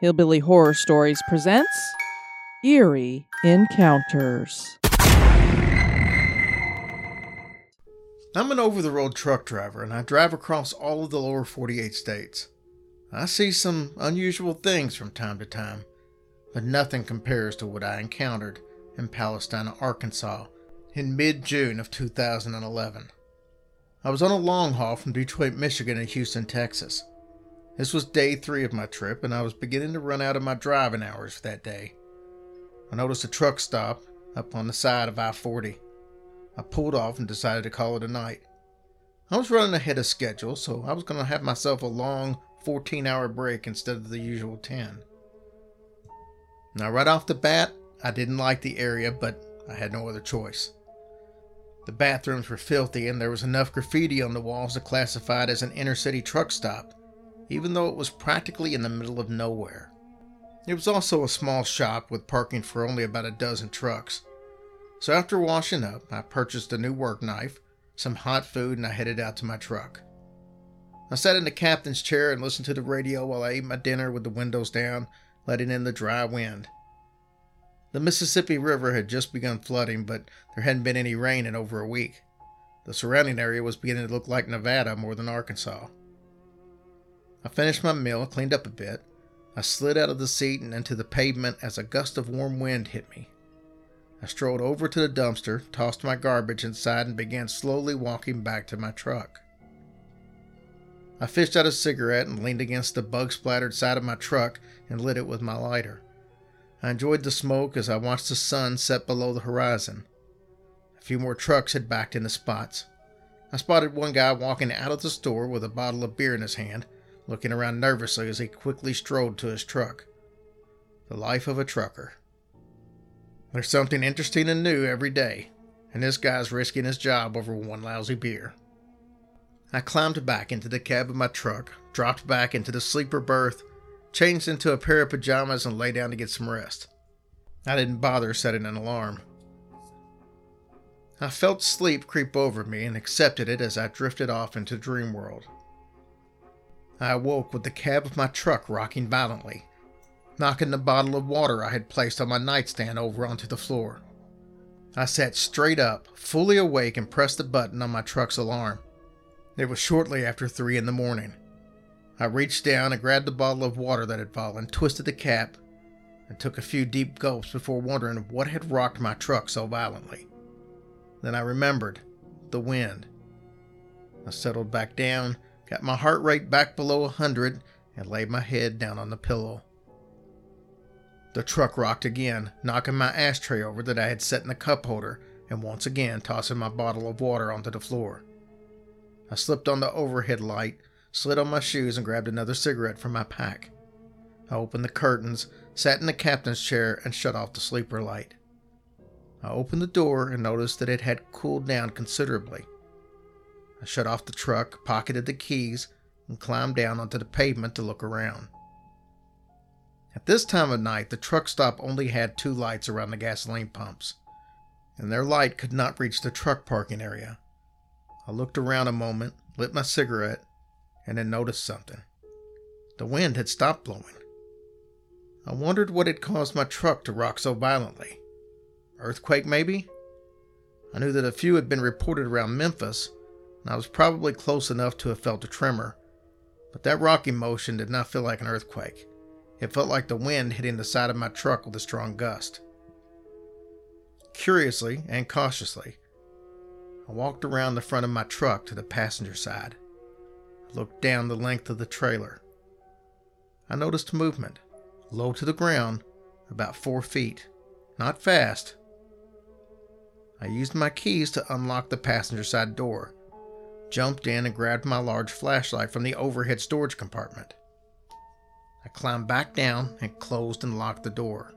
Hillbilly Horror Stories presents Eerie Encounters. I'm an over the road truck driver and I drive across all of the lower 48 states. I see some unusual things from time to time, but nothing compares to what I encountered in Palestine, Arkansas in mid June of 2011. I was on a long haul from Detroit, Michigan to Houston, Texas. This was day three of my trip, and I was beginning to run out of my driving hours for that day. I noticed a truck stop up on the side of I 40. I pulled off and decided to call it a night. I was running ahead of schedule, so I was going to have myself a long 14 hour break instead of the usual 10. Now, right off the bat, I didn't like the area, but I had no other choice. The bathrooms were filthy, and there was enough graffiti on the walls to classify it as an inner city truck stop, even though it was practically in the middle of nowhere. It was also a small shop with parking for only about a dozen trucks. So after washing up, I purchased a new work knife, some hot food, and I headed out to my truck. I sat in the captain's chair and listened to the radio while I ate my dinner with the windows down, letting in the dry wind. The Mississippi River had just begun flooding, but there hadn't been any rain in over a week. The surrounding area was beginning to look like Nevada more than Arkansas. I finished my meal, cleaned up a bit. I slid out of the seat and into the pavement as a gust of warm wind hit me. I strolled over to the dumpster, tossed my garbage inside, and began slowly walking back to my truck. I fished out a cigarette and leaned against the bug splattered side of my truck and lit it with my lighter. I enjoyed the smoke as I watched the sun set below the horizon. A few more trucks had backed into spots. I spotted one guy walking out of the store with a bottle of beer in his hand, looking around nervously as he quickly strode to his truck. The life of a trucker. There's something interesting and new every day, and this guy's risking his job over one lousy beer. I climbed back into the cab of my truck, dropped back into the sleeper berth, changed into a pair of pajamas, and lay down to get some rest. I didn't bother setting an alarm. I felt sleep creep over me and accepted it as I drifted off into dream world. I awoke with the cab of my truck rocking violently, knocking the bottle of water I had placed on my nightstand over onto the floor. I sat straight up, fully awake, and pressed the button on my truck's alarm. It was shortly after three in the morning. I reached down and grabbed the bottle of water that had fallen, twisted the cap, and took a few deep gulps before wondering what had rocked my truck so violently. Then I remembered the wind. I settled back down, got my heart rate back below a 100, and laid my head down on the pillow. The truck rocked again, knocking my ashtray over that I had set in the cup holder, and once again tossing my bottle of water onto the floor. I slipped on the overhead light slid on my shoes, and grabbed another cigarette from my pack. I opened the curtains, sat in the captain's chair, and shut off the sleeper light. I opened the door and noticed that it had cooled down considerably. I shut off the truck, pocketed the keys, and climbed down onto the pavement to look around. At this time of night, the truck stop only had two lights around the gasoline pumps, and their light could not reach the truck parking area. I looked around a moment, lit my cigarette, and then noticed something. The wind had stopped blowing. I wondered what had caused my truck to rock so violently. Earthquake, maybe? I knew that a few had been reported around Memphis, and I was probably close enough to have felt a tremor, but that rocking motion did not feel like an earthquake. It felt like the wind hitting the side of my truck with a strong gust. Curiously and cautiously, I walked around the front of my truck to the passenger side I looked down the length of the trailer. I noticed movement, low to the ground, about four feet. Not fast. I used my keys to unlock the passenger side door, jumped in, and grabbed my large flashlight from the overhead storage compartment. I climbed back down and closed and locked the door.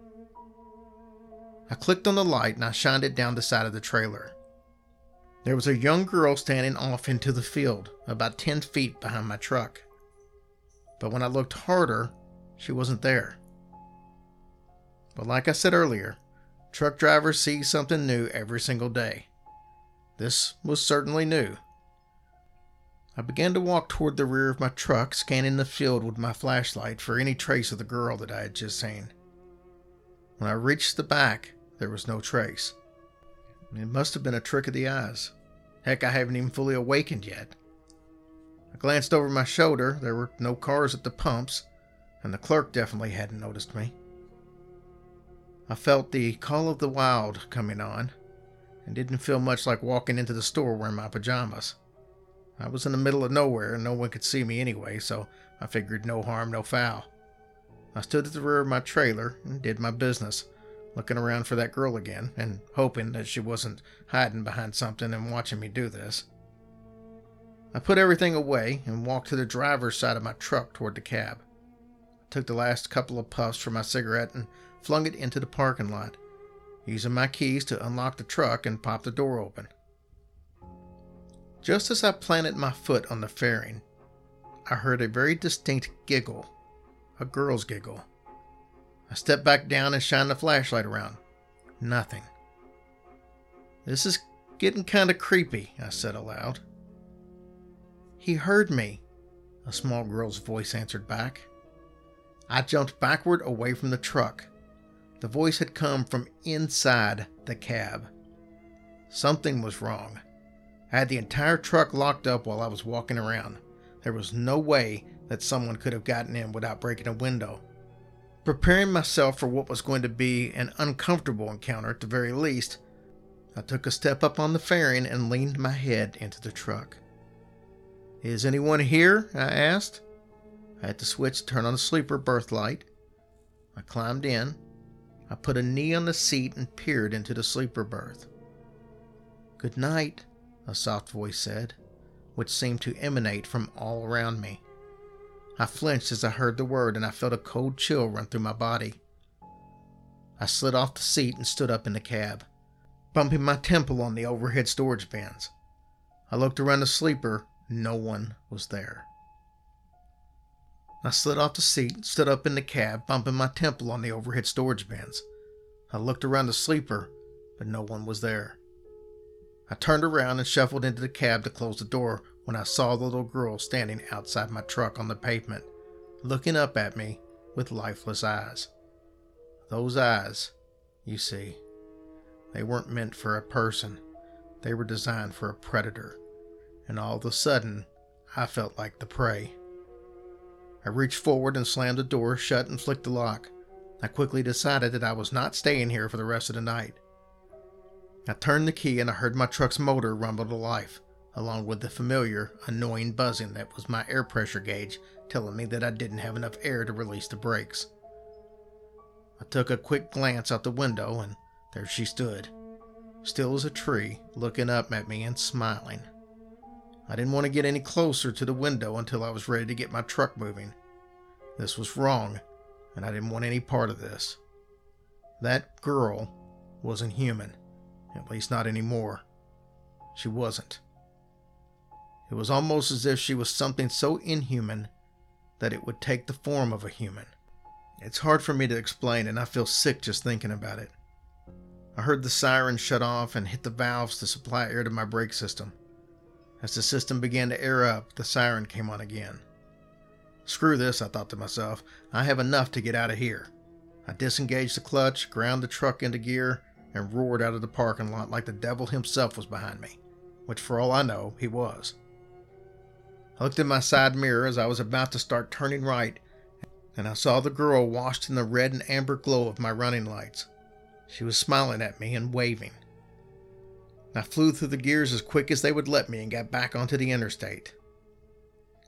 I clicked on the light and I shined it down the side of the trailer. There was a young girl standing off into the field, about 10 feet behind my truck. But when I looked harder, she wasn't there. But like I said earlier, truck drivers see something new every single day. This was certainly new. I began to walk toward the rear of my truck, scanning the field with my flashlight for any trace of the girl that I had just seen. When I reached the back, there was no trace. It must have been a trick of the eyes. Heck, I haven't even fully awakened yet. I glanced over my shoulder. There were no cars at the pumps, and the clerk definitely hadn't noticed me. I felt the call of the wild coming on, and didn't feel much like walking into the store wearing my pajamas. I was in the middle of nowhere and no one could see me anyway, so I figured no harm, no foul. I stood at the rear of my trailer and did my business, looking around for that girl again and hoping that she wasn't hiding behind something and watching me do this. I put everything away and walked to the driver's side of my truck toward the cab. I took the last couple of puffs from my cigarette and flung it into the parking lot, using my keys to unlock the truck and pop the door open. Just as I planted my foot on the fairing, I heard a very distinct giggle, a girl's giggle. I stepped back down and shined the flashlight around. Nothing. This is getting kind of creepy, I said aloud. He heard me, a small girl's voice answered back. I jumped backward away from the truck. The voice had come from inside the cab. Something was wrong. I had the entire truck locked up while I was walking around. There was no way that someone could have gotten in without breaking a window. Preparing myself for what was going to be an uncomfortable encounter at the very least, I took a step up on the fairing and leaned my head into the truck. Is anyone here? I asked. I had to switch to turn on the sleeper berth light. I climbed in. I put a knee on the seat and peered into the sleeper berth. Good night, a soft voice said, which seemed to emanate from all around me. I flinched as I heard the word and I felt a cold chill run through my body. I slid off the seat and stood up in the cab, bumping my temple on the overhead storage bins. I looked around the sleeper. No one was there. I slid off the seat, stood up in the cab, bumping my temple on the overhead storage bins. I looked around the sleeper, but no one was there. I turned around and shuffled into the cab to close the door when I saw the little girl standing outside my truck on the pavement, looking up at me with lifeless eyes. Those eyes, you see, they weren't meant for a person, they were designed for a predator. And all of a sudden, I felt like the prey. I reached forward and slammed the door shut and flicked the lock. I quickly decided that I was not staying here for the rest of the night. I turned the key and I heard my truck's motor rumble to life, along with the familiar, annoying buzzing that was my air pressure gauge telling me that I didn't have enough air to release the brakes. I took a quick glance out the window and there she stood, still as a tree, looking up at me and smiling. I didn't want to get any closer to the window until I was ready to get my truck moving. This was wrong, and I didn't want any part of this. That girl wasn't human. At least not anymore. She wasn't. It was almost as if she was something so inhuman that it would take the form of a human. It's hard for me to explain, and I feel sick just thinking about it. I heard the siren shut off and hit the valves to supply air to my brake system. As the system began to air up, the siren came on again. Screw this, I thought to myself. I have enough to get out of here. I disengaged the clutch, ground the truck into gear, and roared out of the parking lot like the devil himself was behind me, which for all I know, he was. I looked in my side mirror as I was about to start turning right, and I saw the girl washed in the red and amber glow of my running lights. She was smiling at me and waving. I flew through the gears as quick as they would let me and got back onto the interstate.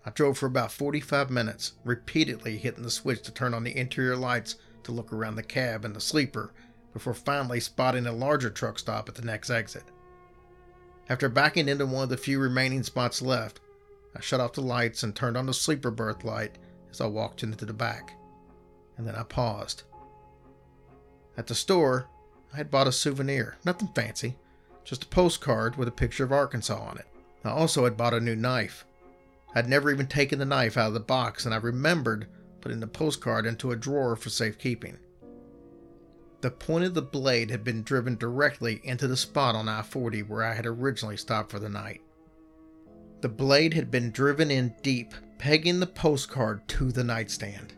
I drove for about 45 minutes, repeatedly hitting the switch to turn on the interior lights to look around the cab and the sleeper before finally spotting a larger truck stop at the next exit. After backing into one of the few remaining spots left, I shut off the lights and turned on the sleeper berth light as I walked into the back. And then I paused. At the store, I had bought a souvenir, nothing fancy, just a postcard with a picture of Arkansas on it. I also had bought a new knife. I'd never even taken the knife out of the box, and I remembered putting the postcard into a drawer for safekeeping. The point of the blade had been driven directly into the spot on I 40 where I had originally stopped for the night. The blade had been driven in deep, pegging the postcard to the nightstand.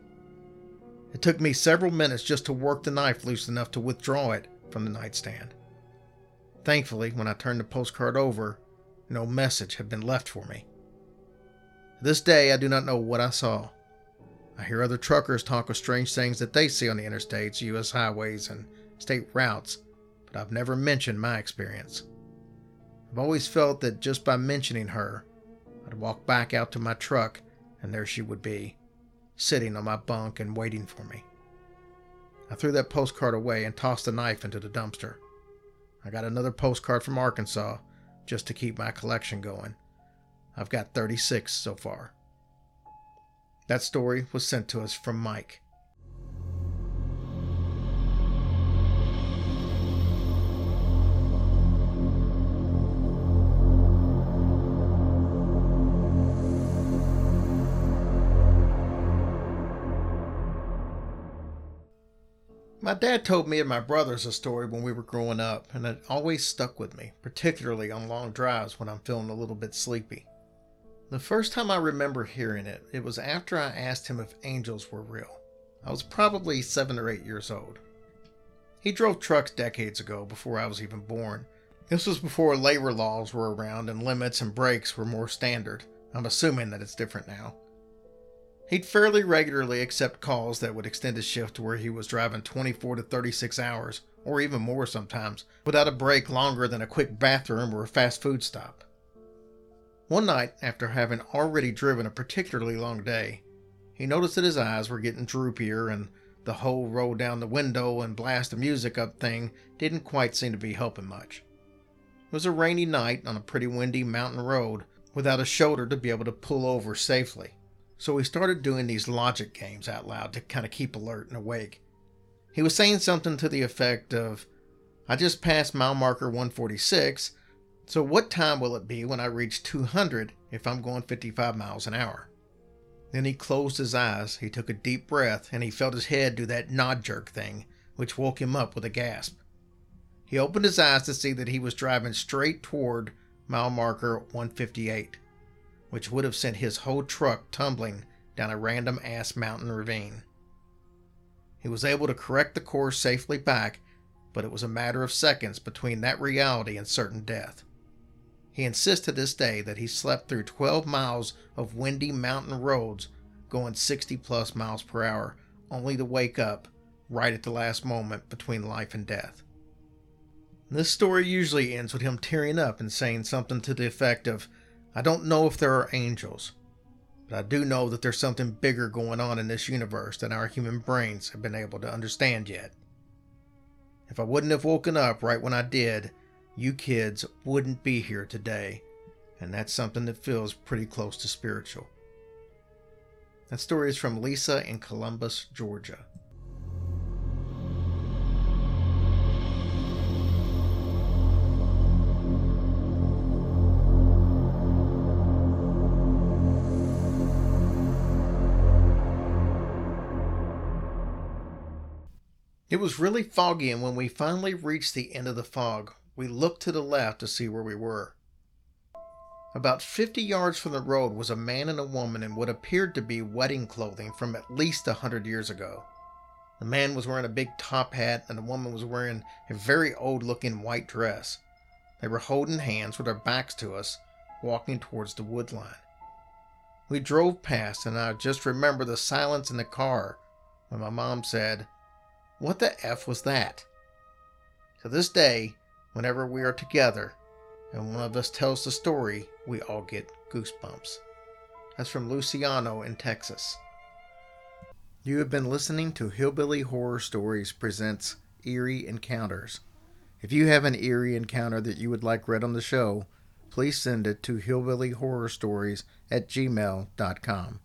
It took me several minutes just to work the knife loose enough to withdraw it from the nightstand. Thankfully, when I turned the postcard over, no message had been left for me. To this day, I do not know what I saw. I hear other truckers talk of strange things that they see on the interstates, U.S. highways, and state routes, but I've never mentioned my experience. I've always felt that just by mentioning her, I'd walk back out to my truck and there she would be, sitting on my bunk and waiting for me. I threw that postcard away and tossed the knife into the dumpster. I got another postcard from Arkansas just to keep my collection going. I've got 36 so far. That story was sent to us from Mike. My dad told me and my brothers a story when we were growing up, and it always stuck with me, particularly on long drives when I'm feeling a little bit sleepy. The first time I remember hearing it, it was after I asked him if angels were real. I was probably seven or eight years old. He drove trucks decades ago, before I was even born. This was before labor laws were around and limits and breaks were more standard. I'm assuming that it's different now. He'd fairly regularly accept calls that would extend his shift to where he was driving 24 to 36 hours, or even more sometimes, without a break longer than a quick bathroom or a fast food stop. One night, after having already driven a particularly long day, he noticed that his eyes were getting droopier and the whole roll down the window and blast the music up thing didn't quite seem to be helping much. It was a rainy night on a pretty windy mountain road without a shoulder to be able to pull over safely. So we started doing these logic games out loud to kind of keep alert and awake. He was saying something to the effect of, I just passed mile marker 146, so what time will it be when I reach 200 if I'm going 55 miles an hour? Then he closed his eyes, he took a deep breath, and he felt his head do that nod jerk thing, which woke him up with a gasp. He opened his eyes to see that he was driving straight toward mile marker 158 which would have sent his whole truck tumbling down a random ass mountain ravine. He was able to correct the course safely back, but it was a matter of seconds between that reality and certain death. He insists to this day that he slept through 12 miles of windy mountain roads going 60 plus miles per hour, only to wake up right at the last moment between life and death. This story usually ends with him tearing up and saying something to the effect of, I don't know if there are angels, but I do know that there's something bigger going on in this universe than our human brains have been able to understand yet. If I wouldn't have woken up right when I did, you kids wouldn't be here today, and that's something that feels pretty close to spiritual. That story is from Lisa in Columbus, Georgia. It was really foggy, and when we finally reached the end of the fog, we looked to the left to see where we were. About 50 yards from the road was a man and a woman in what appeared to be wedding clothing from at least a hundred years ago. The man was wearing a big top hat, and the woman was wearing a very old looking white dress. They were holding hands with their backs to us, walking towards the wood line. We drove past, and I just remember the silence in the car when my mom said, what the F was that? To this day, whenever we are together and one of us tells the story, we all get goosebumps. That's from Luciano in Texas. You have been listening to Hillbilly Horror Stories presents Eerie Encounters. If you have an eerie encounter that you would like read on the show, please send it to hillbillyhorrorstories at gmail.com.